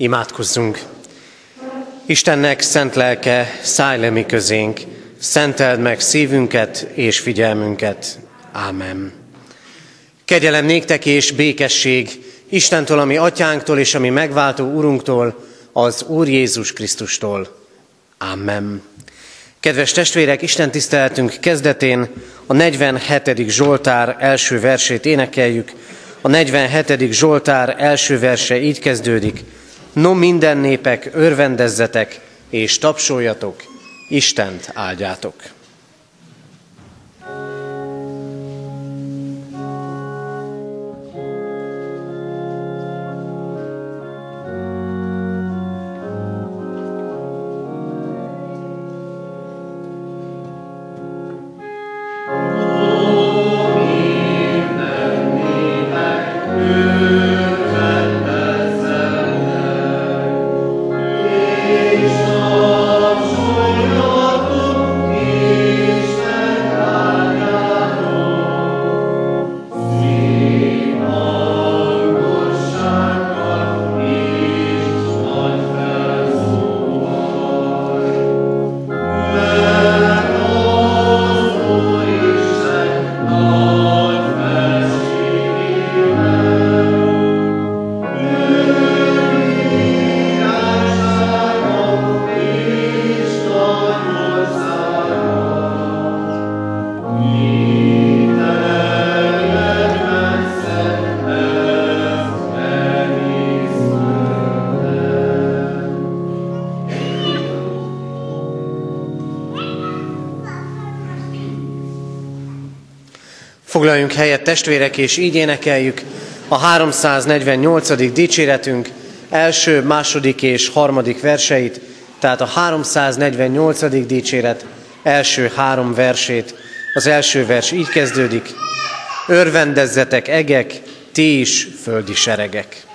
Imádkozzunk! Istennek szent lelke, szállj le mi közénk, szenteld meg szívünket és figyelmünket. Ámen. Kegyelem néktek és békesség Istentől, ami atyánktól és ami megváltó Urunktól, az Úr Jézus Krisztustól. Amen. Kedves testvérek, Isten tiszteletünk kezdetén a 47. Zsoltár első versét énekeljük. A 47. Zsoltár első verse így kezdődik. No minden népek, örvendezzetek és tapsoljatok, Istent áldjátok. Foglaljunk helyet testvérek, és így énekeljük a 348. dicséretünk első, második és harmadik verseit, tehát a 348. dicséret első három versét. Az első vers így kezdődik. Örvendezzetek egek, ti is földi seregek.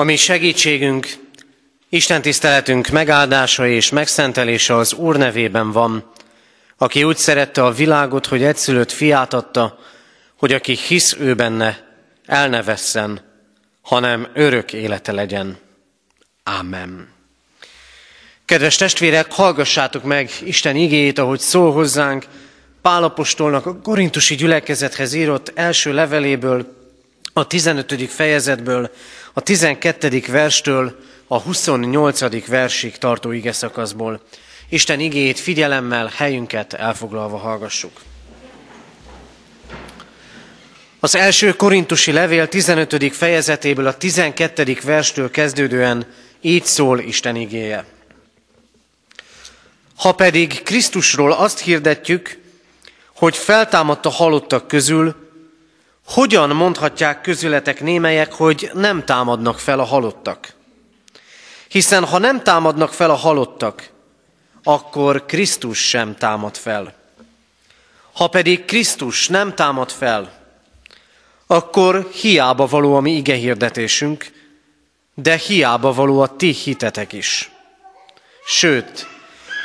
A mi segítségünk Isten tiszteletünk megáldása és megszentelése az Úr nevében van, aki úgy szerette a világot, hogy egyszülött fiát adta, hogy aki hisz ő benne, el ne vesszen, hanem örök élete legyen. Ámen. Kedves testvérek, hallgassátok meg Isten igéjét, ahogy szól hozzánk, Pálapostolnak a korintusi gyülekezethez írott első leveléből, a 15. fejezetből, a 12. verstől a 28. versig tartó ige szakaszból. Isten igéjét figyelemmel, helyünket elfoglalva hallgassuk. Az első korintusi levél 15. fejezetéből a 12. verstől kezdődően így szól Isten igéje. Ha pedig Krisztusról azt hirdetjük, hogy feltámadt a halottak közül, hogyan mondhatják közületek némelyek, hogy nem támadnak fel a halottak? Hiszen ha nem támadnak fel a halottak, akkor Krisztus sem támad fel. Ha pedig Krisztus nem támad fel, akkor hiába való a mi ige hirdetésünk, de hiába való a ti hitetek is. Sőt,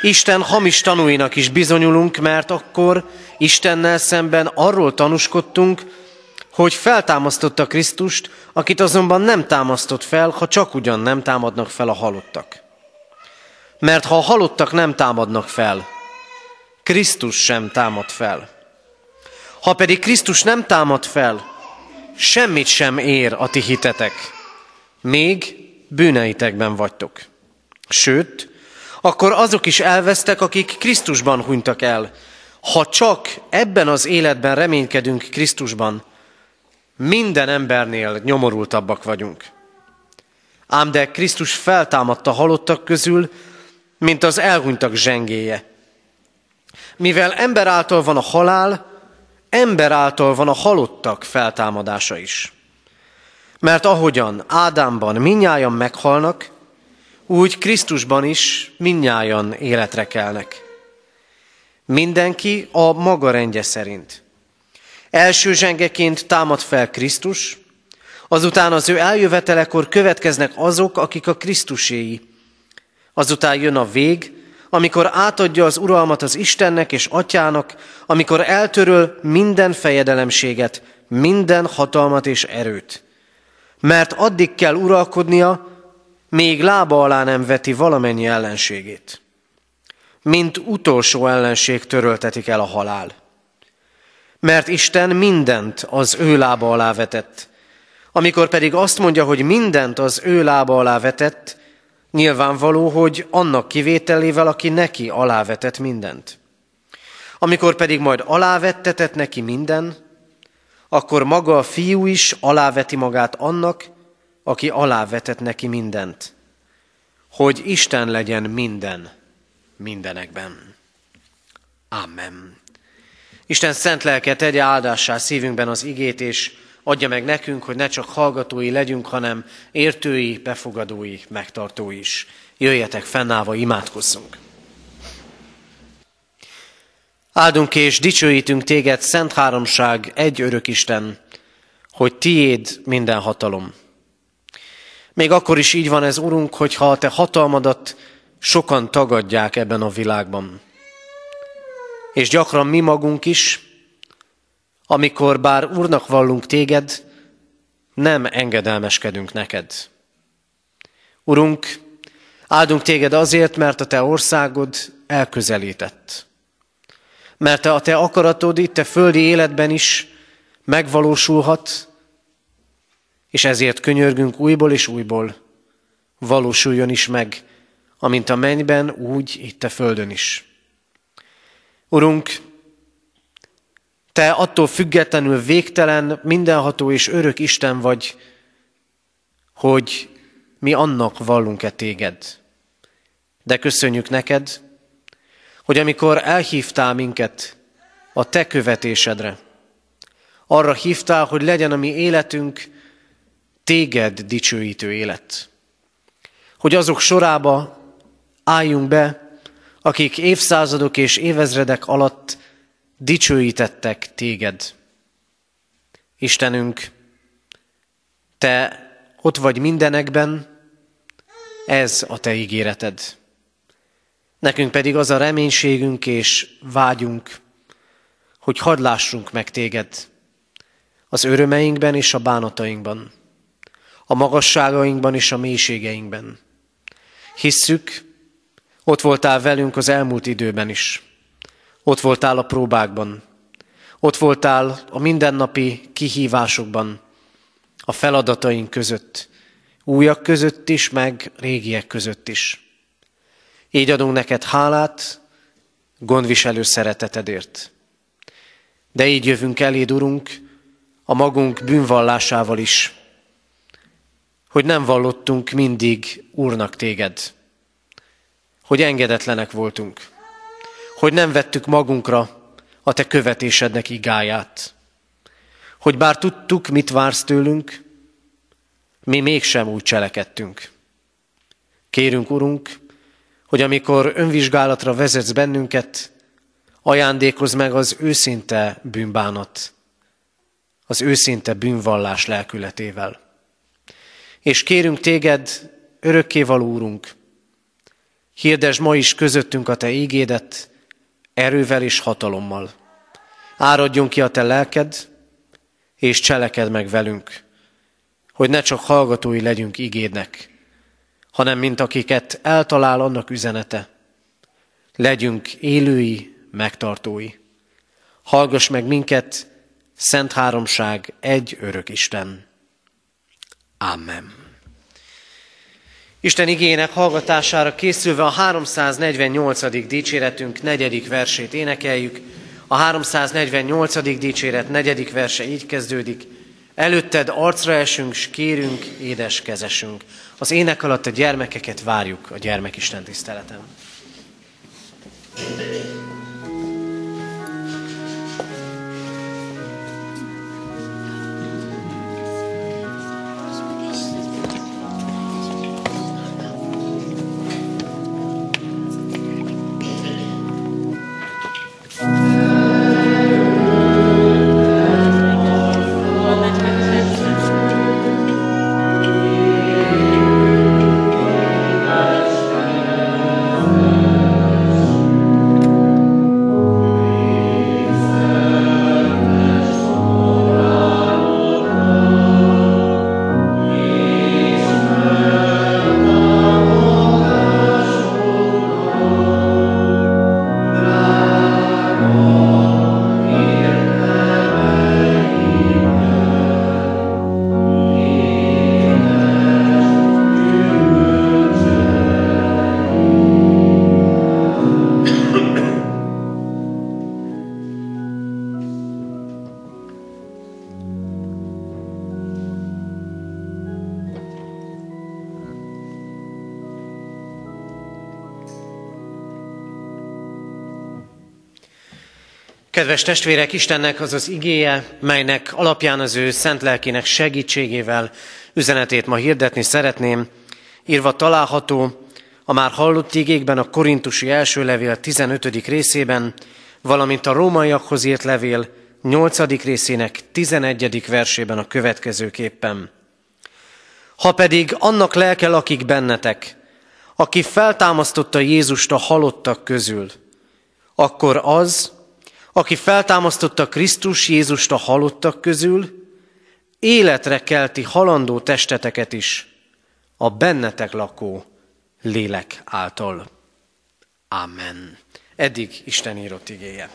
Isten hamis tanúinak is bizonyulunk, mert akkor Istennel szemben arról tanúskodtunk, hogy feltámasztotta Krisztust, akit azonban nem támasztott fel, ha csak ugyan nem támadnak fel a halottak. Mert ha a halottak nem támadnak fel, Krisztus sem támad fel. Ha pedig Krisztus nem támad fel, semmit sem ér a ti hitetek. Még bűneitekben vagytok. Sőt, akkor azok is elvesztek, akik Krisztusban hunytak el. Ha csak ebben az életben reménykedünk Krisztusban, minden embernél nyomorultabbak vagyunk. Ám de Krisztus feltámadta halottak közül, mint az elhunytak zsengéje. Mivel ember által van a halál, ember által van a halottak feltámadása is. Mert ahogyan Ádámban minnyájan meghalnak, úgy Krisztusban is minnyájan életre kelnek. Mindenki a maga rendje szerint – Első zsengeként támad fel Krisztus, azután az ő eljövetelekor következnek azok, akik a Krisztuséi. Azután jön a vég, amikor átadja az uralmat az Istennek és Atyának, amikor eltöröl minden fejedelemséget, minden hatalmat és erőt. Mert addig kell uralkodnia, még lába alá nem veti valamennyi ellenségét. Mint utolsó ellenség töröltetik el a halál mert Isten mindent az ő lába alá vetett. Amikor pedig azt mondja, hogy mindent az ő lába alá vetett, nyilvánvaló, hogy annak kivételével, aki neki alávetett mindent. Amikor pedig majd alávettetett neki minden, akkor maga a fiú is aláveti magát annak, aki alávetett neki mindent, hogy Isten legyen minden, mindenekben. Amen. Isten szent lelke tegye áldássá szívünkben az igét, és adja meg nekünk, hogy ne csak hallgatói legyünk, hanem értői, befogadói, megtartói is. Jöjjetek fennállva, imádkozzunk! Áldunk és dicsőítünk téged, Szent Háromság, egy örök Isten, hogy tiéd minden hatalom. Még akkor is így van ez, Urunk, hogyha a te hatalmadat sokan tagadják ebben a világban és gyakran mi magunk is, amikor bár Úrnak vallunk téged, nem engedelmeskedünk neked. Urunk, áldunk téged azért, mert a te országod elközelített. Mert a te akaratod itt a földi életben is megvalósulhat, és ezért könyörgünk újból és újból, valósuljon is meg, amint a mennyben, úgy itt a földön is. Urunk, Te attól függetlenül végtelen, mindenható és örök Isten vagy, hogy mi annak vallunk-e téged. De köszönjük neked, hogy amikor elhívtál minket a te követésedre, arra hívtál, hogy legyen a mi életünk téged dicsőítő élet. Hogy azok sorába álljunk be, akik évszázadok és évezredek alatt dicsőítettek téged. Istenünk, te ott vagy mindenekben, Ez a te ígéreted. Nekünk pedig az a reménységünk és vágyunk, hogy hadd lássunk meg téged az örömeinkben és a bánatainkban, a magasságainkban és a mélységeinkben. Hisszük, ott voltál velünk az elmúlt időben is. Ott voltál a próbákban. Ott voltál a mindennapi kihívásokban, a feladataink között, újak között is, meg régiek között is. Így adunk neked hálát, gondviselő szeretetedért. De így jövünk eléd, Urunk, a magunk bűnvallásával is, hogy nem vallottunk mindig Úrnak téged, hogy engedetlenek voltunk, hogy nem vettük magunkra a te követésednek igáját, hogy bár tudtuk, mit vársz tőlünk, mi mégsem úgy cselekedtünk. Kérünk, Urunk, hogy amikor önvizsgálatra vezetsz bennünket, ajándékozz meg az őszinte bűnbánat, az őszinte bűnvallás lelkületével. És kérünk téged, örökkévaló Úrunk, hirdesd ma is közöttünk a te ígédet, erővel és hatalommal. Áradjon ki a te lelked, és cseleked meg velünk, hogy ne csak hallgatói legyünk ígédnek, hanem mint akiket eltalál annak üzenete. Legyünk élői, megtartói. Hallgass meg minket, Szent Háromság, egy örök Isten. Amen. Isten igének hallgatására készülve a 348. dicséretünk negyedik versét énekeljük. A 348. dicséret negyedik verse így kezdődik. Előtted arcra esünk, s kérünk, édes kezesünk. Az ének alatt a gyermekeket várjuk a gyermekisten tiszteleten. thank you Kedves testvérek, Istennek az az igéje, melynek alapján az ő szent lelkének segítségével üzenetét ma hirdetni szeretném, írva található a már hallott igékben a Korintusi első levél 15. részében, valamint a rómaiakhoz írt levél 8. részének 11. versében a következőképpen. Ha pedig annak lelke lakik bennetek, aki feltámasztotta Jézust a halottak közül, akkor az, aki feltámasztotta Krisztus Jézust a halottak közül, életre kelti halandó testeteket is a bennetek lakó lélek által. Amen. Eddig Isten írott igéje.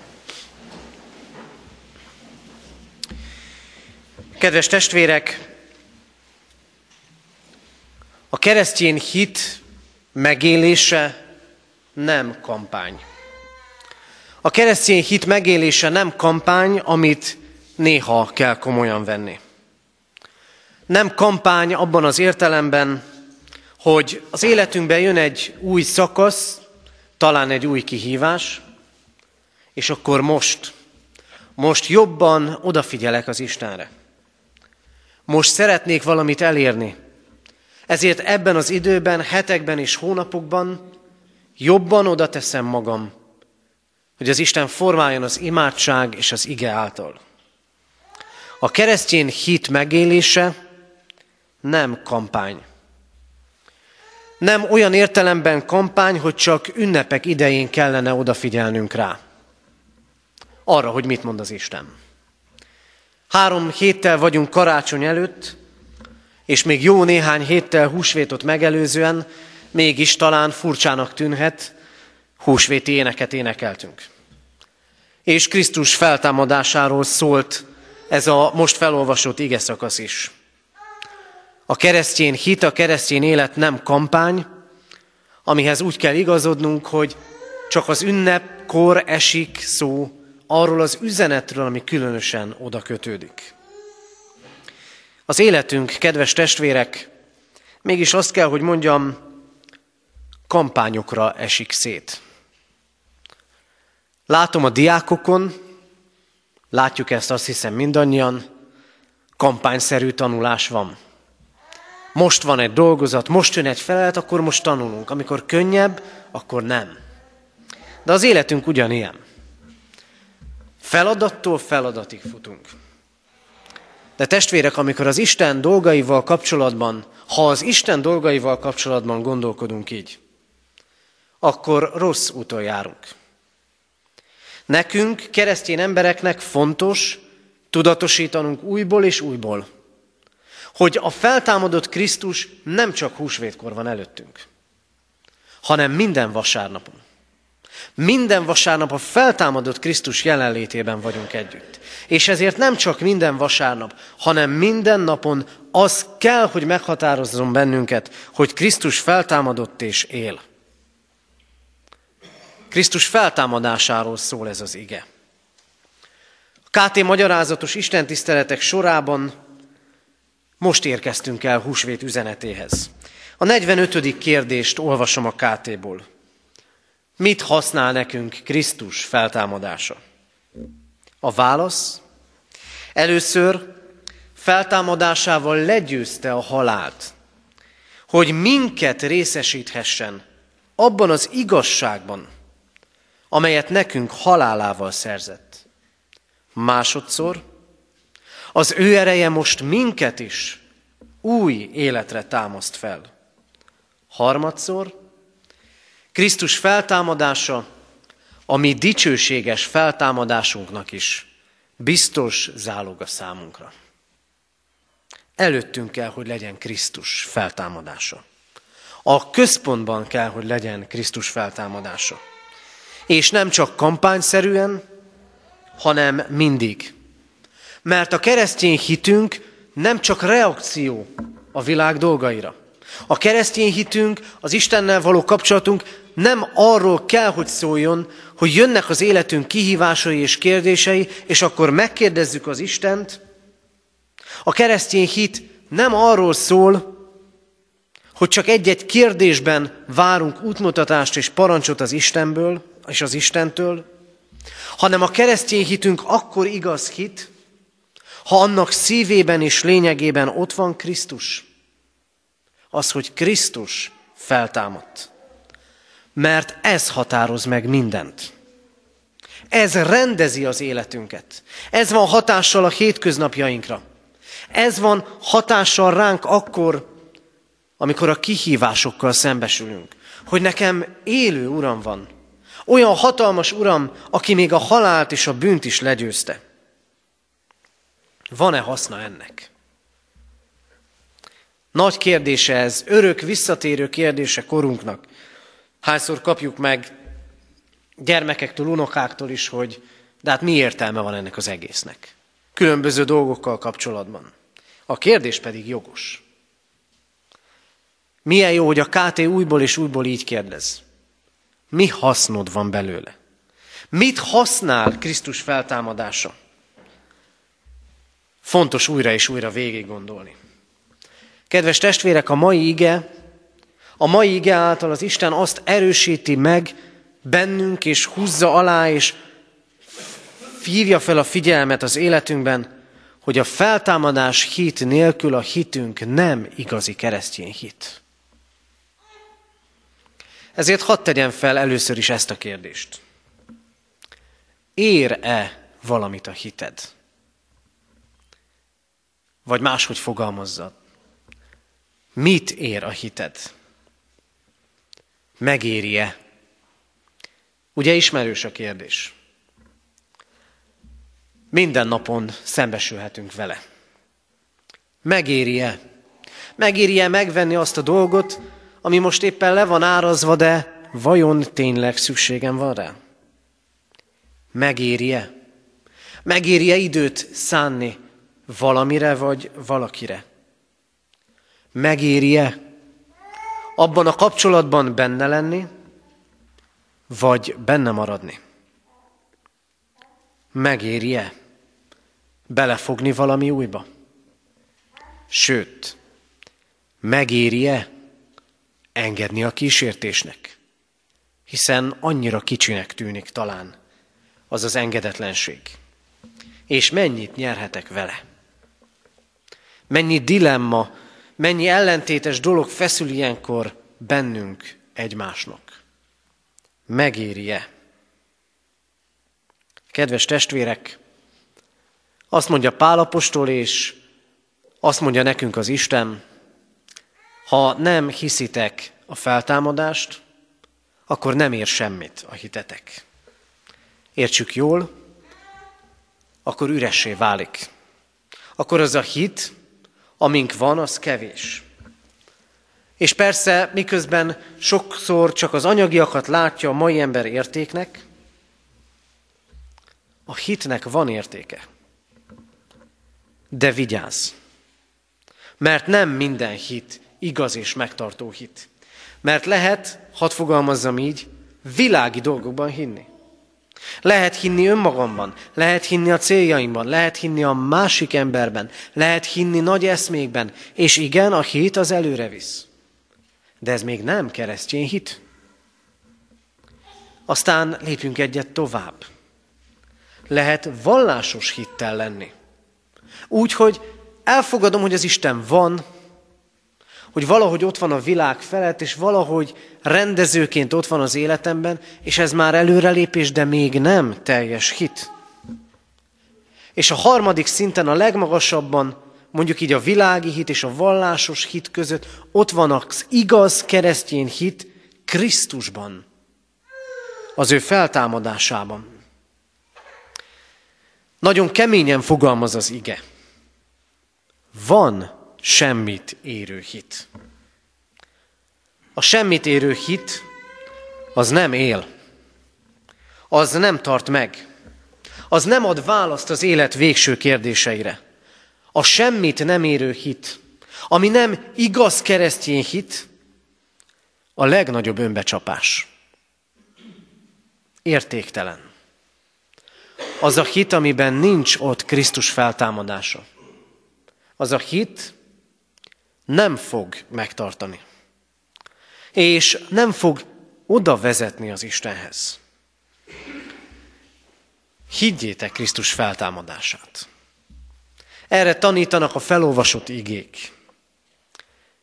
Kedves testvérek, a keresztény hit megélése nem kampány. A keresztény hit megélése nem kampány, amit néha kell komolyan venni. Nem kampány abban az értelemben, hogy az életünkben jön egy új szakasz, talán egy új kihívás, és akkor most, most jobban odafigyelek az Istenre. Most szeretnék valamit elérni. Ezért ebben az időben, hetekben és hónapokban jobban oda teszem magam hogy az Isten formáljon az imádság és az ige által. A keresztény hit megélése nem kampány. Nem olyan értelemben kampány, hogy csak ünnepek idején kellene odafigyelnünk rá. Arra, hogy mit mond az Isten. Három héttel vagyunk karácsony előtt, és még jó néhány héttel húsvétot megelőzően mégis talán furcsának tűnhet, húsvéti éneket énekeltünk. És Krisztus feltámadásáról szólt ez a most felolvasott ige szakasz is. A keresztény hit, a keresztény élet nem kampány, amihez úgy kell igazodnunk, hogy csak az ünnepkor esik szó arról az üzenetről, ami különösen oda kötődik. Az életünk, kedves testvérek, mégis azt kell, hogy mondjam, kampányokra esik szét. Látom a diákokon, látjuk ezt azt hiszem mindannyian, kampányszerű tanulás van. Most van egy dolgozat, most jön egy felelet, akkor most tanulunk. Amikor könnyebb, akkor nem. De az életünk ugyanilyen. Feladattól feladatig futunk. De testvérek, amikor az Isten dolgaival kapcsolatban, ha az Isten dolgaival kapcsolatban gondolkodunk így, akkor rossz úton járunk. Nekünk, keresztény embereknek fontos tudatosítanunk újból és újból, hogy a feltámadott Krisztus nem csak húsvétkor van előttünk, hanem minden vasárnapon. Minden vasárnap a feltámadott Krisztus jelenlétében vagyunk együtt. És ezért nem csak minden vasárnap, hanem minden napon az kell, hogy meghatározzon bennünket, hogy Krisztus feltámadott és él. Krisztus feltámadásáról szól ez az ige. A KT magyarázatos istentiszteletek sorában most érkeztünk el húsvét üzenetéhez. A 45. kérdést olvasom a KT-ból. Mit használ nekünk Krisztus feltámadása? A válasz? Először feltámadásával legyőzte a halált, hogy minket részesíthessen abban az igazságban, amelyet nekünk halálával szerzett. Másodszor, az ő ereje most minket is új életre támaszt fel. Harmadszor, Krisztus feltámadása, a mi dicsőséges feltámadásunknak is biztos záloga számunkra. Előttünk kell, hogy legyen Krisztus feltámadása. A központban kell, hogy legyen Krisztus feltámadása. És nem csak kampányszerűen, hanem mindig. Mert a keresztény hitünk nem csak reakció a világ dolgaira. A keresztény hitünk, az Istennel való kapcsolatunk nem arról kell, hogy szóljon, hogy jönnek az életünk kihívásai és kérdései, és akkor megkérdezzük az Istent. A keresztény hit nem arról szól, hogy csak egy-egy kérdésben várunk útmutatást és parancsot az Istenből és az Istentől, hanem a keresztény hitünk akkor igaz hit, ha annak szívében és lényegében ott van Krisztus. Az, hogy Krisztus feltámadt. Mert ez határoz meg mindent. Ez rendezi az életünket. Ez van hatással a hétköznapjainkra. Ez van hatással ránk akkor, amikor a kihívásokkal szembesülünk. Hogy nekem élő Uram van. Olyan hatalmas Uram, aki még a halált és a bűnt is legyőzte. Van-e haszna ennek? Nagy kérdése ez, örök, visszatérő kérdése korunknak. Hányszor kapjuk meg gyermekektől, unokáktól is, hogy de hát mi értelme van ennek az egésznek? Különböző dolgokkal kapcsolatban. A kérdés pedig jogos. Milyen jó, hogy a KT újból és újból így kérdez. Mi hasznod van belőle? Mit használ Krisztus feltámadása? Fontos újra és újra végig gondolni. Kedves testvérek, a mai ige, a mai ige által az Isten azt erősíti meg bennünk, és húzza alá, és hívja fel a figyelmet az életünkben, hogy a feltámadás hit nélkül a hitünk nem igazi keresztény hit. Ezért hadd tegyem fel először is ezt a kérdést. Ér-e valamit a hited? Vagy máshogy fogalmazza. Mit ér a hited? Megéri-e? Ugye ismerős a kérdés. Minden napon szembesülhetünk vele. Megéri-e? Megéri-e megvenni azt a dolgot, ami most éppen le van árazva, de vajon tényleg szükségem van rá? Megéri-e? Megéri-e időt szánni valamire vagy valakire? Megéri-e abban a kapcsolatban benne lenni, vagy benne maradni? Megéri-e belefogni valami újba? Sőt, megéri-e engedni a kísértésnek? Hiszen annyira kicsinek tűnik talán az az engedetlenség. És mennyit nyerhetek vele? Mennyi dilemma, mennyi ellentétes dolog feszül ilyenkor bennünk egymásnak. Megéri-e? Kedves testvérek, azt mondja Pálapostól, és azt mondja nekünk az Isten, ha nem hiszitek a feltámadást, akkor nem ér semmit a hitetek. Értsük jól, akkor üressé válik. Akkor az a hit, amink van, az kevés. És persze, miközben sokszor csak az anyagiakat látja a mai ember értéknek, a hitnek van értéke. De vigyázz! Mert nem minden hit igaz és megtartó hit. Mert lehet, hadd fogalmazzam így, világi dolgokban hinni. Lehet hinni önmagamban, lehet hinni a céljaimban, lehet hinni a másik emberben, lehet hinni nagy eszmékben, és igen, a hit az előre visz. De ez még nem keresztény hit. Aztán lépjünk egyet tovább. Lehet vallásos hittel lenni. Úgy, hogy elfogadom, hogy az Isten van, hogy valahogy ott van a világ felett, és valahogy rendezőként ott van az életemben, és ez már előrelépés, de még nem teljes hit. És a harmadik szinten, a legmagasabban, mondjuk így a világi hit és a vallásos hit között, ott van az igaz keresztény hit Krisztusban, az ő feltámadásában. Nagyon keményen fogalmaz az ige. Van semmit érő hit. A semmit érő hit az nem él. Az nem tart meg. Az nem ad választ az élet végső kérdéseire. A semmit nem érő hit, ami nem igaz keresztény hit, a legnagyobb önbecsapás. Értéktelen. Az a hit, amiben nincs ott Krisztus feltámadása. Az a hit, nem fog megtartani. És nem fog oda vezetni az Istenhez. Higgyétek Krisztus feltámadását. Erre tanítanak a felolvasott igék.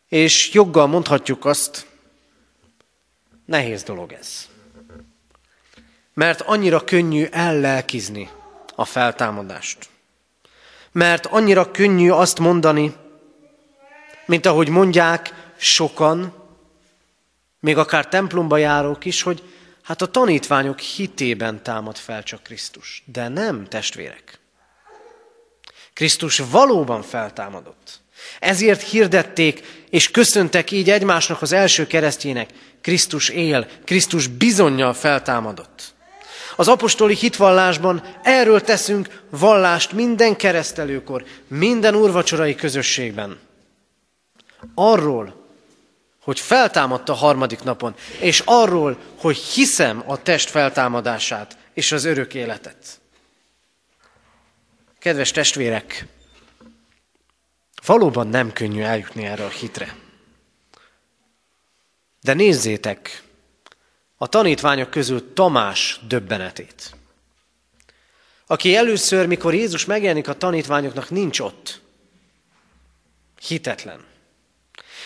És joggal mondhatjuk azt, nehéz dolog ez. Mert annyira könnyű ellelkizni a feltámadást. Mert annyira könnyű azt mondani, mint ahogy mondják sokan, még akár templomba járók is, hogy hát a tanítványok hitében támad fel csak Krisztus. De nem, testvérek. Krisztus valóban feltámadott. Ezért hirdették és köszöntek így egymásnak az első keresztjének. Krisztus él, Krisztus bizonyal feltámadott. Az apostoli hitvallásban erről teszünk vallást minden keresztelőkor, minden urvacsorai közösségben arról, hogy feltámadta a harmadik napon, és arról, hogy hiszem a test feltámadását és az örök életet. Kedves testvérek, valóban nem könnyű eljutni erre a hitre. De nézzétek a tanítványok közül Tamás döbbenetét, aki először, mikor Jézus megjelenik a tanítványoknak, nincs ott. Hitetlen.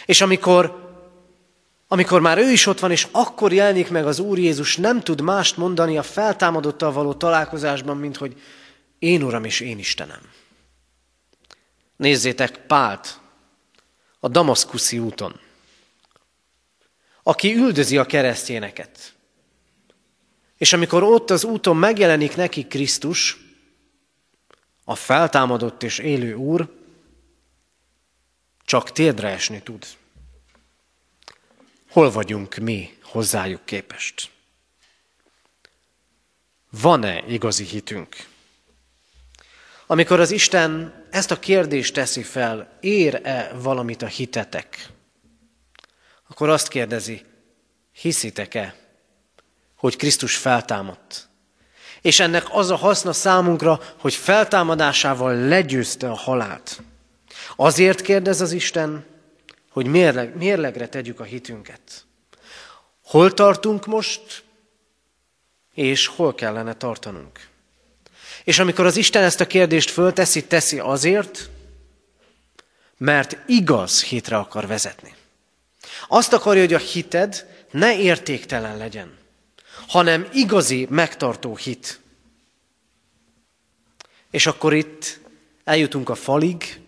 És amikor, amikor már ő is ott van, és akkor jelenik meg az Úr Jézus, nem tud mást mondani a feltámadottal való találkozásban, mint hogy én Uram és én Istenem. Nézzétek Pált a Damaszkuszi úton. aki üldözi a keresztényeket. És amikor ott az úton megjelenik neki Krisztus, a feltámadott és élő Úr, csak térdre esni tud. Hol vagyunk mi hozzájuk képest? Van-e igazi hitünk? Amikor az Isten ezt a kérdést teszi fel, ér-e valamit a hitetek? Akkor azt kérdezi, hiszitek-e, hogy Krisztus feltámadt? És ennek az a haszna számunkra, hogy feltámadásával legyőzte a halált. Azért kérdez az Isten, hogy mérleg, mérlegre tegyük a hitünket. Hol tartunk most, és hol kellene tartanunk? És amikor az Isten ezt a kérdést fölteszi, teszi azért, mert igaz hitre akar vezetni. Azt akarja, hogy a hited ne értéktelen legyen, hanem igazi, megtartó hit. És akkor itt eljutunk a falig,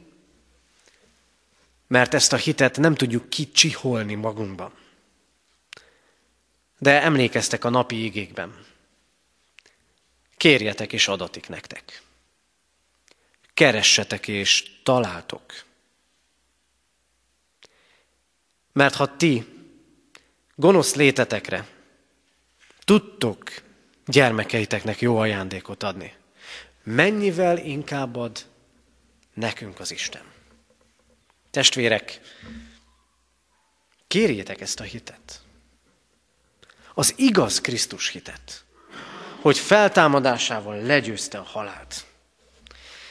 mert ezt a hitet nem tudjuk kicsiholni magunkban. De emlékeztek a napi igékben. Kérjetek és adatik nektek. Keressetek és találtok. Mert ha ti gonosz létetekre tudtok gyermekeiteknek jó ajándékot adni, mennyivel inkább ad nekünk az Isten. Testvérek, kérjétek ezt a hitet. Az igaz Krisztus hitet, hogy feltámadásával legyőzte a halált.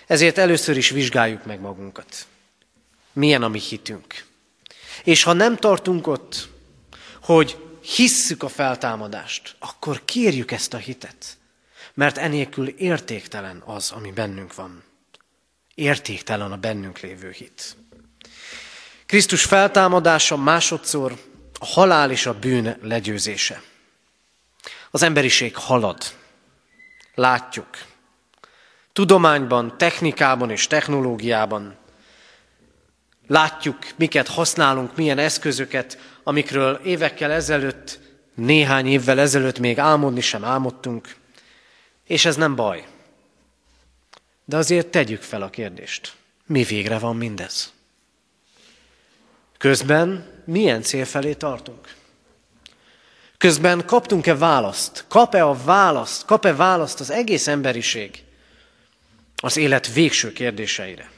Ezért először is vizsgáljuk meg magunkat. Milyen a mi hitünk. És ha nem tartunk ott, hogy hisszük a feltámadást, akkor kérjük ezt a hitet. Mert enélkül értéktelen az, ami bennünk van. Értéktelen a bennünk lévő hit. Krisztus feltámadása másodszor a halál és a bűn legyőzése. Az emberiség halad. Látjuk. Tudományban, technikában és technológiában látjuk, miket használunk, milyen eszközöket, amikről évekkel ezelőtt, néhány évvel ezelőtt még álmodni sem álmodtunk, és ez nem baj. De azért tegyük fel a kérdést. Mi végre van mindez? Közben milyen cél felé tartunk? Közben kaptunk-e választ? Kap-e a választ? Kap-e választ az egész emberiség az élet végső kérdéseire?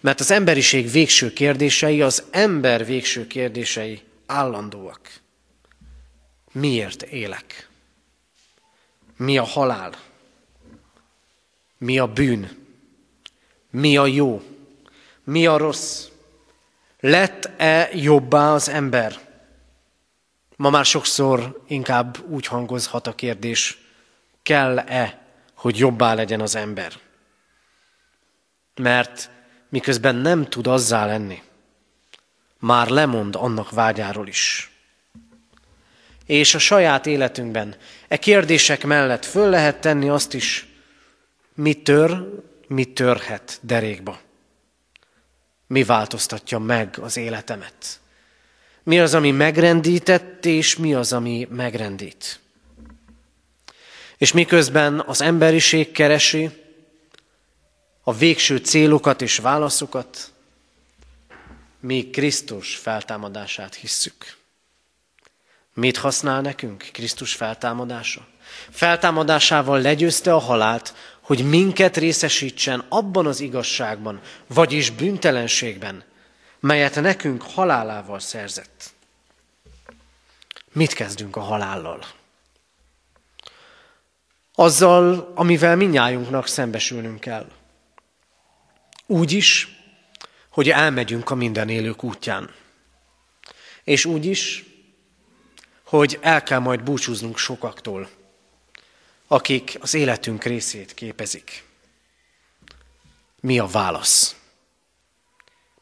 Mert az emberiség végső kérdései, az ember végső kérdései állandóak. Miért élek? Mi a halál? Mi a bűn? Mi a jó? Mi a rossz? Lett-e jobbá az ember? Ma már sokszor inkább úgy hangozhat a kérdés, kell-e, hogy jobbá legyen az ember? Mert miközben nem tud azzá lenni, már lemond annak vágyáról is. És a saját életünkben e kérdések mellett föl lehet tenni azt is, mi tör, mi törhet derékba. Mi változtatja meg az életemet? Mi az, ami megrendített, és mi az, ami megrendít? És miközben az emberiség keresi a végső célokat és válaszokat, mi Krisztus feltámadását hisszük. Mit használ nekünk Krisztus feltámadása? Feltámadásával legyőzte a halált, hogy minket részesítsen abban az igazságban, vagyis büntelenségben, melyet nekünk halálával szerzett. Mit kezdünk a halállal? Azzal, amivel minnyájunknak szembesülnünk kell. Úgy is, hogy elmegyünk a minden élők útján. És úgy is, hogy el kell majd búcsúznunk sokaktól, akik az életünk részét képezik. Mi a válasz?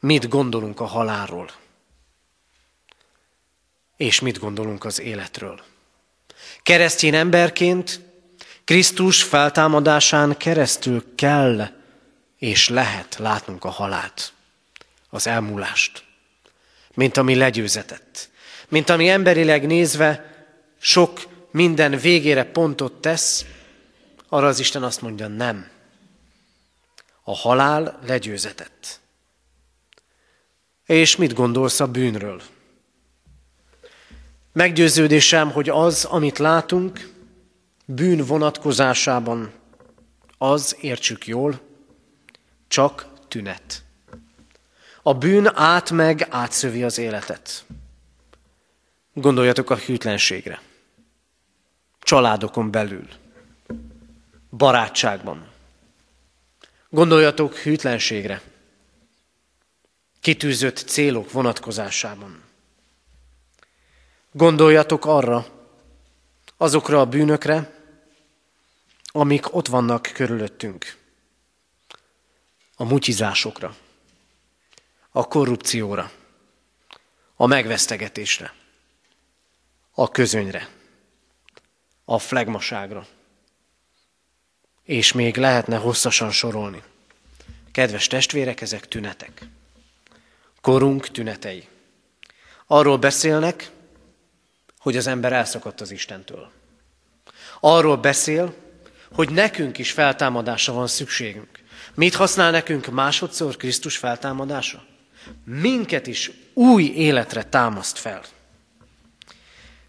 Mit gondolunk a halálról? És mit gondolunk az életről? Keresztény emberként Krisztus feltámadásán keresztül kell és lehet látnunk a halált, az elmúlást. mint ami legyőzetett, mint ami emberileg nézve sok minden végére pontot tesz, arra az Isten azt mondja, nem. A halál legyőzetett. És mit gondolsz a bűnről? Meggyőződésem, hogy az, amit látunk, bűn vonatkozásában, az, értsük jól, csak tünet. A bűn át meg átszövi az életet. Gondoljatok a hűtlenségre. Családokon belül. Barátságban. Gondoljatok hűtlenségre. Kitűzött célok vonatkozásában. Gondoljatok arra, azokra a bűnökre, amik ott vannak körülöttünk. A mutyizásokra, a korrupcióra, a megvesztegetésre, a közönyre, a flegmaságra. És még lehetne hosszasan sorolni. Kedves testvérek, ezek tünetek. Korunk tünetei. Arról beszélnek, hogy az ember elszakadt az Istentől. Arról beszél, hogy nekünk is feltámadásra van szükségünk. Mit használ nekünk másodszor Krisztus feltámadása? Minket is új életre támaszt fel.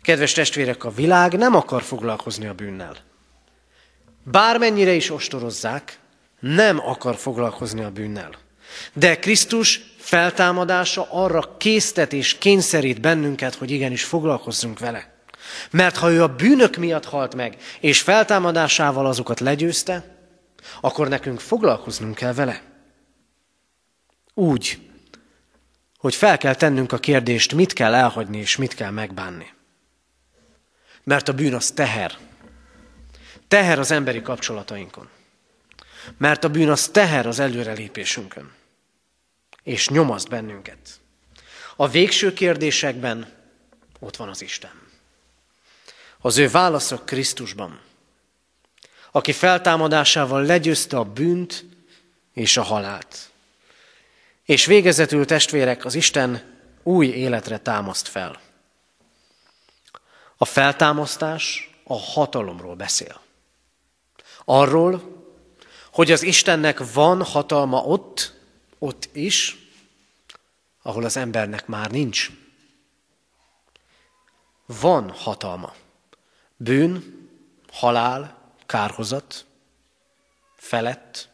Kedves testvérek, a világ nem akar foglalkozni a bűnnel. Bármennyire is ostorozzák, nem akar foglalkozni a bűnnel. De Krisztus feltámadása arra késztet és kényszerít bennünket, hogy igenis foglalkozzunk vele. Mert ha ő a bűnök miatt halt meg, és feltámadásával azokat legyőzte, akkor nekünk foglalkoznunk kell vele. Úgy, hogy fel kell tennünk a kérdést, mit kell elhagyni és mit kell megbánni. Mert a bűn az teher. Teher az emberi kapcsolatainkon. Mert a bűn az teher az előrelépésünkön. És nyomaszt bennünket. A végső kérdésekben ott van az Isten. Az ő válaszok Krisztusban, aki feltámadásával legyőzte a bűnt és a halált. És végezetül testvérek, az Isten új életre támaszt fel. A feltámasztás a hatalomról beszél. Arról, hogy az Istennek van hatalma ott, ott is, ahol az embernek már nincs. Van hatalma. Bűn, halál, kárhozat, felett,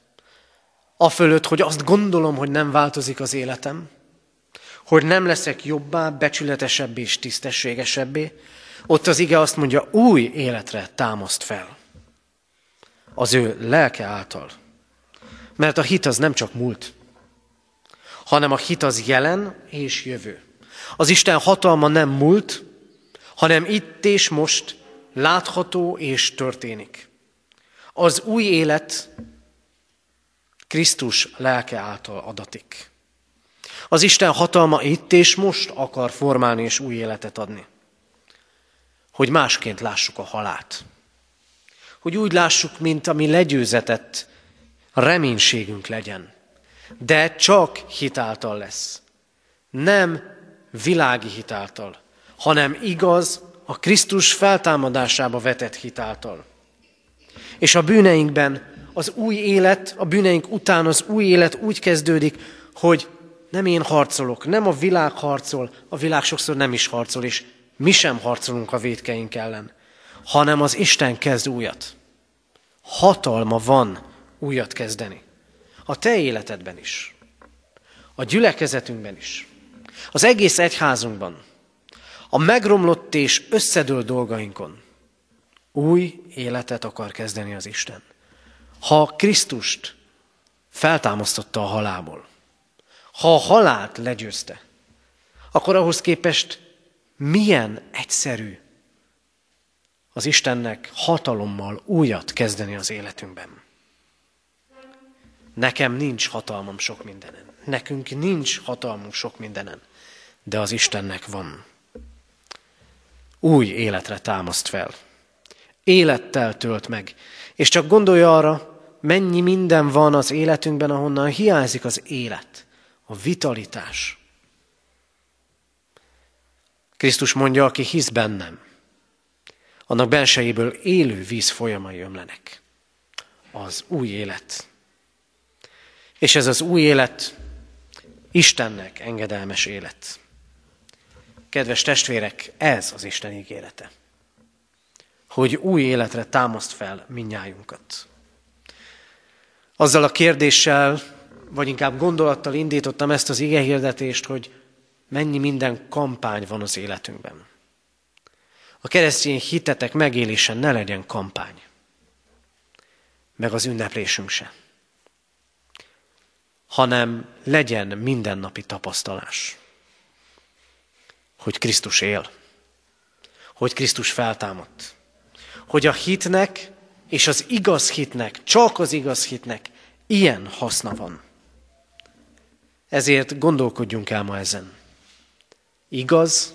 a fölött, hogy azt gondolom, hogy nem változik az életem, hogy nem leszek jobbá, becsületesebbé és tisztességesebbé, ott az ige azt mondja, új életre támaszt fel. Az ő lelke által. Mert a hit az nem csak múlt, hanem a hit az jelen és jövő. Az Isten hatalma nem múlt, hanem itt és most látható és történik. Az új élet Krisztus lelke által adatik. Az Isten hatalma itt és most akar formálni és új életet adni. Hogy másként lássuk a halált. Hogy úgy lássuk, mint ami legyőzetett, reménységünk legyen. De csak hitáltal lesz. Nem világi hitáltal, hanem igaz, a Krisztus feltámadásába vetett hitáltal. És a bűneinkben az új élet, a bűneink után az új élet úgy kezdődik, hogy nem én harcolok, nem a világ harcol, a világ sokszor nem is harcol, és mi sem harcolunk a védkeink ellen, hanem az Isten kezd újat. Hatalma van újat kezdeni. A te életedben is. A gyülekezetünkben is. Az egész egyházunkban a megromlott és összedől dolgainkon új életet akar kezdeni az Isten. Ha Krisztust feltámasztotta a halából, ha a halált legyőzte, akkor ahhoz képest milyen egyszerű az Istennek hatalommal újat kezdeni az életünkben. Nekem nincs hatalmam sok mindenen. Nekünk nincs hatalmunk sok mindenen. De az Istennek van új életre támaszt fel. Élettel tölt meg. És csak gondolja arra, mennyi minden van az életünkben, ahonnan hiányzik az élet, a vitalitás. Krisztus mondja, aki hisz bennem, annak belsejéből élő víz folyamai ömlenek. Az új élet. És ez az új élet Istennek engedelmes élet. Kedves testvérek, ez az Isten ígérete. Hogy új életre támaszt fel minnyájunkat. Azzal a kérdéssel, vagy inkább gondolattal indítottam ezt az igehirdetést, hogy mennyi minden kampány van az életünkben. A keresztény hitetek megélése ne legyen kampány, meg az ünneplésünk se, hanem legyen mindennapi tapasztalás, hogy Krisztus él, hogy Krisztus feltámadt, hogy a hitnek és az igaz hitnek, csak az igaz hitnek ilyen haszna van. Ezért gondolkodjunk el ma ezen. Igaz,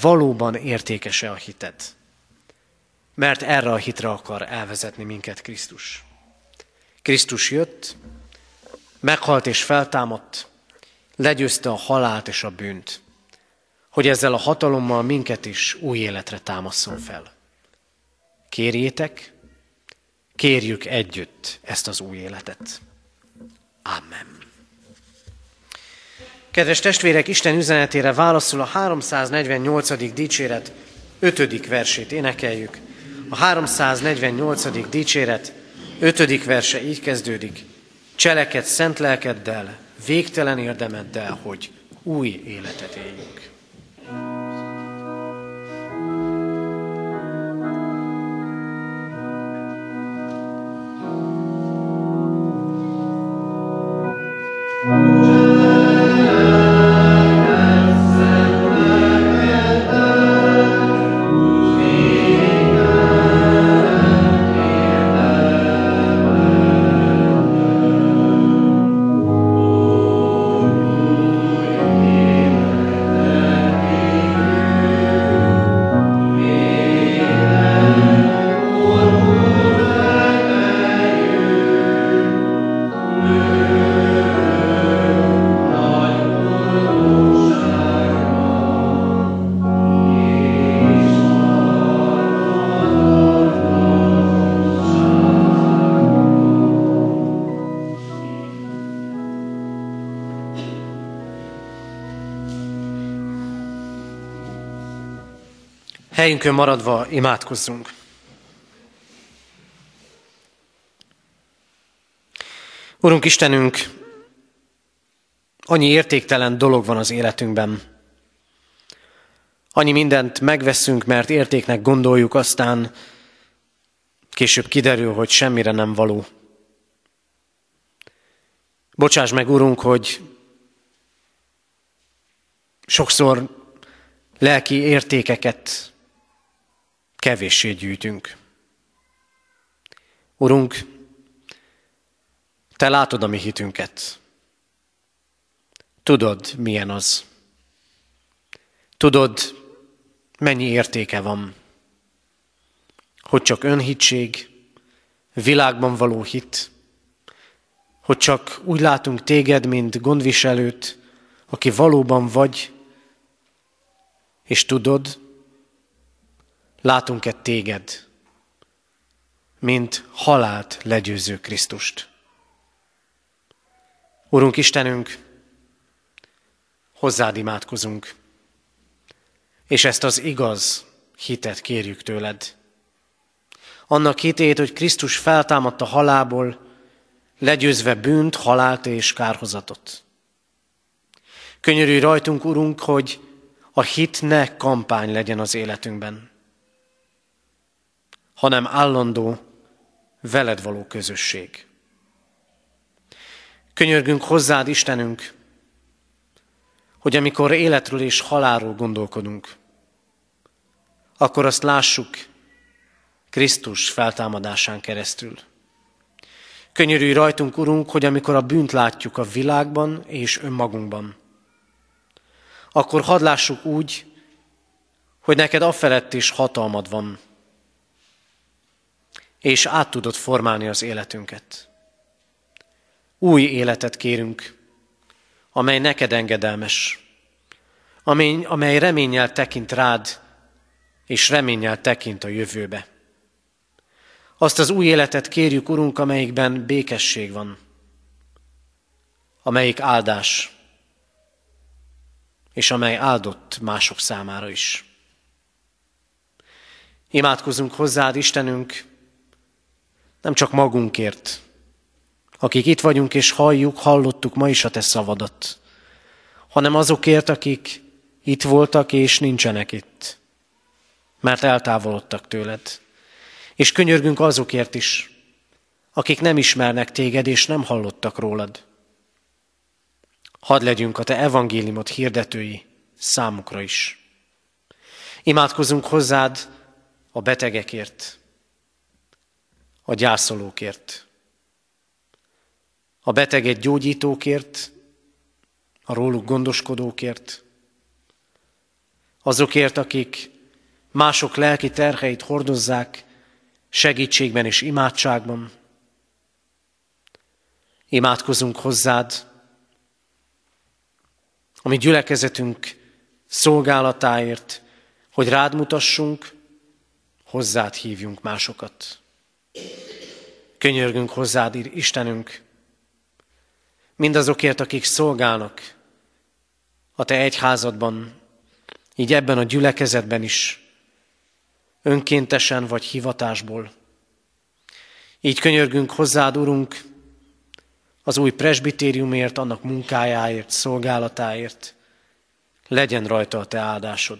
valóban értékese a hited. Mert erre a hitre akar elvezetni minket Krisztus. Krisztus jött, meghalt és feltámadt, legyőzte a halált és a bűnt, hogy ezzel a hatalommal minket is új életre támaszol fel. Kérjétek, kérjük együtt ezt az új életet. Amen. Kedves testvérek, Isten üzenetére válaszul a 348. dicséret 5. versét énekeljük. A 348. dicséret 5. verse így kezdődik. Cseleked szent lelkeddel, végtelen érdemeddel, hogy új életet éljünk. Helyünkön maradva imádkozzunk. Urunk Istenünk, annyi értéktelen dolog van az életünkben. Annyi mindent megveszünk, mert értéknek gondoljuk, aztán később kiderül, hogy semmire nem való. Bocsáss meg, Urunk, hogy sokszor lelki értékeket kevéssé gyűjtünk. Urunk, Te látod a mi hitünket. Tudod, milyen az. Tudod, mennyi értéke van. Hogy csak önhitség, világban való hit, hogy csak úgy látunk téged, mint gondviselőt, aki valóban vagy, és tudod, látunk-e téged, mint halált legyőző Krisztust. Urunk Istenünk, hozzád imádkozunk, és ezt az igaz hitet kérjük tőled. Annak hitét, hogy Krisztus feltámadt a halából, legyőzve bűnt, halált és kárhozatot. Könyörülj rajtunk, Urunk, hogy a hit ne kampány legyen az életünkben, hanem állandó, veled való közösség. Könyörgünk hozzád, Istenünk, hogy amikor életről és halálról gondolkodunk, akkor azt lássuk Krisztus feltámadásán keresztül. Könyörülj rajtunk, Urunk, hogy amikor a bűnt látjuk a világban és önmagunkban, akkor hadd lássuk úgy, hogy neked afelett is hatalmad van, és át tudod formálni az életünket. Új életet kérünk, amely neked engedelmes, amely, amely reménnyel tekint rád, és reménnyel tekint a jövőbe. Azt az új életet kérjük, Urunk, amelyikben békesség van, amelyik áldás, és amely áldott mások számára is. Imádkozunk hozzád, Istenünk, nem csak magunkért, akik itt vagyunk és halljuk, hallottuk ma is a te szavadat, hanem azokért, akik itt voltak és nincsenek itt, mert eltávolodtak tőled. És könyörgünk azokért is, akik nem ismernek téged és nem hallottak rólad. Hadd legyünk a te evangéliumot hirdetői számukra is. Imádkozunk hozzád a betegekért, a gyászolókért, a beteget gyógyítókért, a róluk gondoskodókért, azokért, akik mások lelki terheit hordozzák segítségben és imádságban. Imádkozunk hozzád, a mi gyülekezetünk szolgálatáért, hogy rád mutassunk, hozzád hívjunk másokat. Könyörgünk hozzád, Istenünk, mindazokért, akik szolgálnak a Te egyházadban, így ebben a gyülekezetben is, önkéntesen vagy hivatásból. Így könyörgünk hozzád, Urunk, az új presbitériumért, annak munkájáért, szolgálatáért. Legyen rajta a Te áldásod.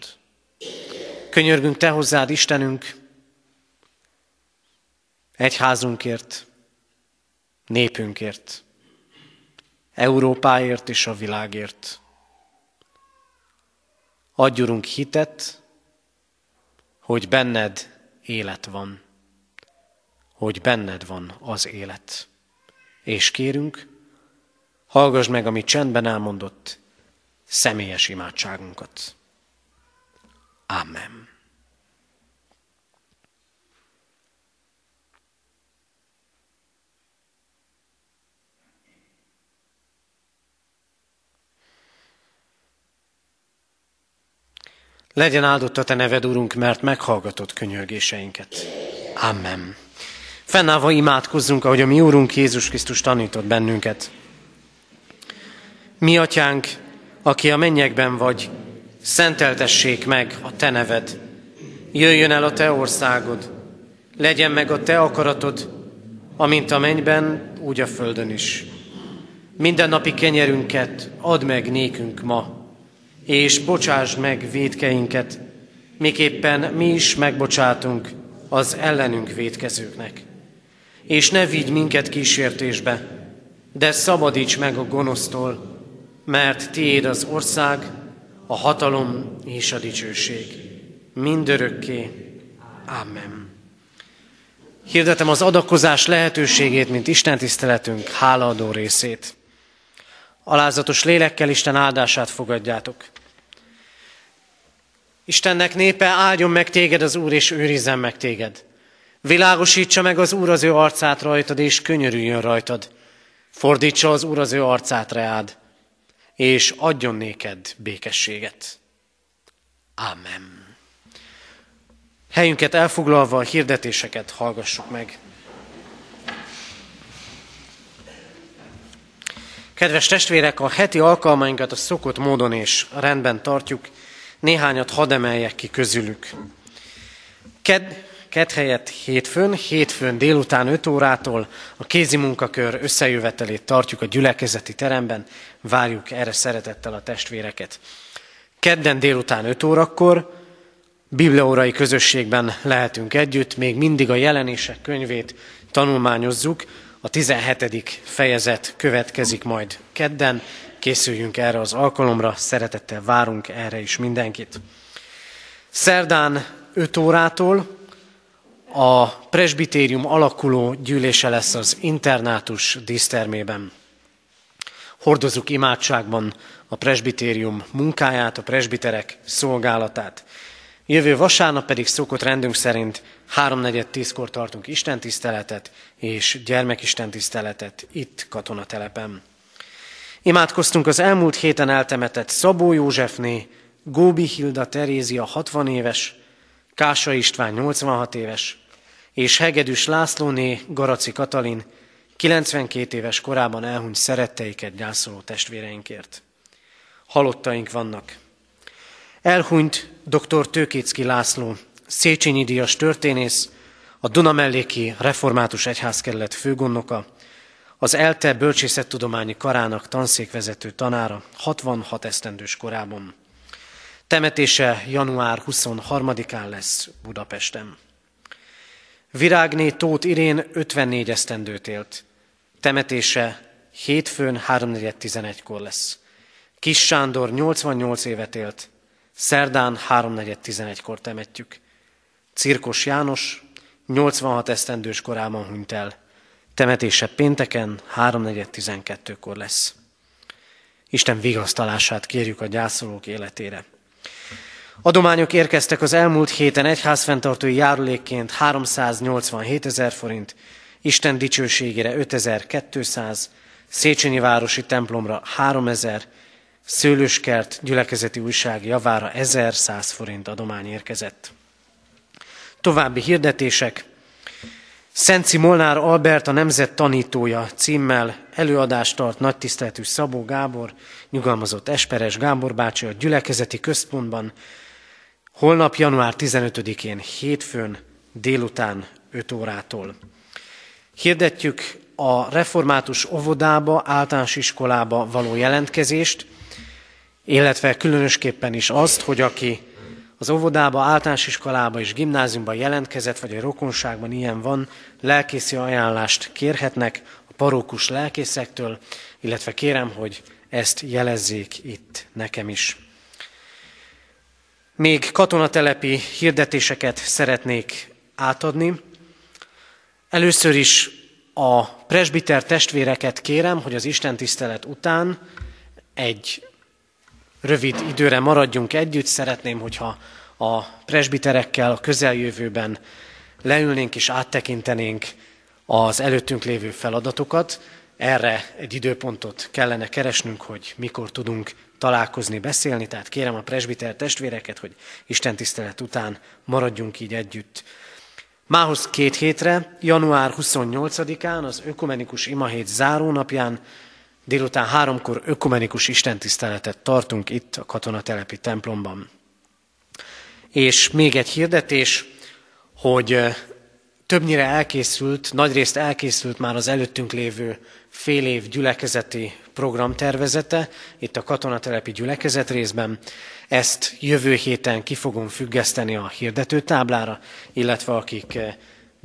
Könyörgünk Te hozzád, Istenünk, egyházunkért, népünkért, Európáért és a világért. Adjurunk hitet, hogy benned élet van, hogy benned van az élet. És kérünk, hallgass meg, amit csendben elmondott, személyes imádságunkat. Amen. Legyen áldott a Te neved, Urunk, mert meghallgatott könyörgéseinket. Amen. Fennállva imádkozzunk, ahogy a mi Úrunk Jézus Krisztus tanított bennünket. Mi, Atyánk, aki a mennyekben vagy, szenteltessék meg a Te neved. Jöjjön el a Te országod, legyen meg a Te akaratod, amint a mennyben, úgy a földön is. Minden napi kenyerünket add meg nékünk ma, és bocsásd meg védkeinket, miképpen mi is megbocsátunk az ellenünk védkezőknek. És ne vigy minket kísértésbe, de szabadíts meg a gonosztól, mert tiéd az ország, a hatalom és a dicsőség. Mindörökké. Amen. Hirdetem az adakozás lehetőségét, mint Isten tiszteletünk hálaadó részét. Alázatos lélekkel Isten áldását fogadjátok. Istennek népe, áldjon meg téged az Úr, és őrizzen meg téged. Világosítsa meg az Úr az ő arcát rajtad, és könyörüljön rajtad. Fordítsa az Úr az ő arcát reád, és adjon néked békességet. Amen. Helyünket elfoglalva a hirdetéseket hallgassuk meg. Kedves testvérek, a heti alkalmainkat a szokott módon és rendben tartjuk. Néhányat hadd emeljek ki közülük. Ked, ked helyett hétfőn, hétfőn délután 5 órától a kézi munkakör összejövetelét tartjuk a gyülekezeti teremben. Várjuk erre szeretettel a testvéreket. Kedden délután 5 órakor bibliaórai közösségben lehetünk együtt, még mindig a jelenések könyvét tanulmányozzuk, a 17. fejezet következik majd kedden, készüljünk erre az alkalomra, szeretettel várunk erre is mindenkit. Szerdán 5 órától a presbitérium alakuló gyűlése lesz az internátus dísztermében. Hordozunk imádságban a presbitérium munkáját, a presbiterek szolgálatát. Jövő vasárnap pedig szokott rendünk szerint háromnegyed tízkor tartunk istentiszteletet és gyermekistentiszteletet itt katonatelepen. Imádkoztunk az elmúlt héten eltemetett Szabó Józsefné, Góbi Hilda Terézia 60 éves, Kása István 86 éves, és Hegedűs Lászlóné Garaci Katalin 92 éves korában elhunyt szeretteiket gyászoló testvéreinkért. Halottaink vannak. Elhunyt dr. Tőkécki László, Széchenyi Díjas történész, a Dunamelléki Református Egyházkerület főgondnoka, az ELTE bölcsészettudományi karának tanszékvezető tanára 66 esztendős korában. Temetése január 23-án lesz Budapesten. Virágné Tóth Irén 54 esztendőt élt. Temetése hétfőn 3.4.11-kor lesz. Kis Sándor 88 évet élt. Szerdán 3.4.11-kor temetjük. Cirkos János 86 esztendős korában hunyt el. Temetése pénteken 3.4.12-kor lesz. Isten vigasztalását kérjük a gyászolók életére. Adományok érkeztek az elmúlt héten egyházfenntartói járulékként 387 ezer forint, Isten dicsőségére 5200, Széchenyi városi templomra 3000, Szőlőskert gyülekezeti újság javára 1100 forint adomány érkezett. További hirdetések. Szenci Molnár Albert, a nemzet tanítója címmel előadást tart nagy tiszteletű Szabó Gábor, nyugalmazott Esperes Gábor bácsi a gyülekezeti központban, holnap január 15-én hétfőn délután 5 órától. Hirdetjük a református óvodába, általános iskolába való jelentkezést, illetve különösképpen is azt, hogy aki az óvodába, általános iskolába és gimnáziumba jelentkezett, vagy a rokonságban ilyen van, lelkészi ajánlást kérhetnek a parókus lelkészektől, illetve kérem, hogy ezt jelezzék itt nekem is. Még katonatelepi hirdetéseket szeretnék átadni. Először is a presbiter testvéreket kérem, hogy az Isten tisztelet után egy rövid időre maradjunk együtt. Szeretném, hogyha a presbiterekkel a közeljövőben leülnénk és áttekintenénk az előttünk lévő feladatokat. Erre egy időpontot kellene keresnünk, hogy mikor tudunk találkozni, beszélni, tehát kérem a presbiter testvéreket, hogy Isten tisztelet után maradjunk így együtt. Mához két hétre, január 28-án, az ökumenikus imahét zárónapján, délután háromkor ökumenikus istentiszteletet tartunk itt a katonatelepi templomban. És még egy hirdetés, hogy többnyire elkészült, nagyrészt elkészült már az előttünk lévő fél év gyülekezeti programtervezete, itt a katonatelepi gyülekezet részben. Ezt jövő héten ki fogom függeszteni a hirdetőtáblára, illetve akik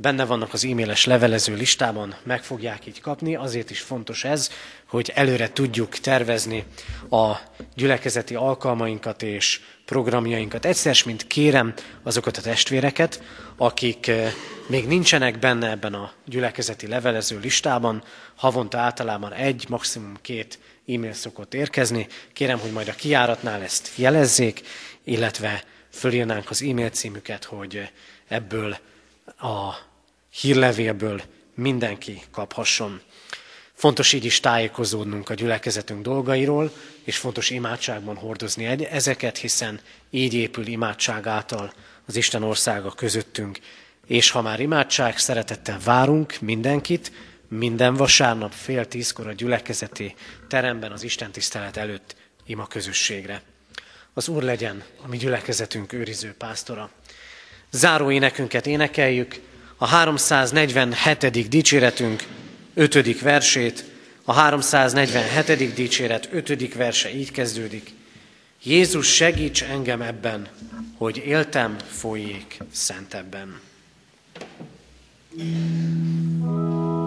benne vannak az e-mailes levelező listában, meg fogják így kapni. Azért is fontos ez, hogy előre tudjuk tervezni a gyülekezeti alkalmainkat és programjainkat. Egyszer, mint kérem azokat a testvéreket, akik eh, még nincsenek benne ebben a gyülekezeti levelező listában, havonta általában egy, maximum két e-mail szokott érkezni. Kérem, hogy majd a kiáratnál ezt jelezzék, illetve fölírnánk az e-mail címüket, hogy ebből a hírlevélből mindenki kaphasson. Fontos így is tájékozódnunk a gyülekezetünk dolgairól, és fontos imádságban hordozni ezeket, hiszen így épül imádság által az Isten országa közöttünk. És ha már imádság, szeretettel várunk mindenkit, minden vasárnap fél tízkor a gyülekezeti teremben az Isten tisztelet előtt ima közösségre. Az Úr legyen a mi gyülekezetünk őriző pásztora. Záró énekünket énekeljük, a 347. dicséretünk 5. versét, a 347. dicséret 5. verse így kezdődik. Jézus segíts engem ebben, hogy éltem folyék szentebben. Mm.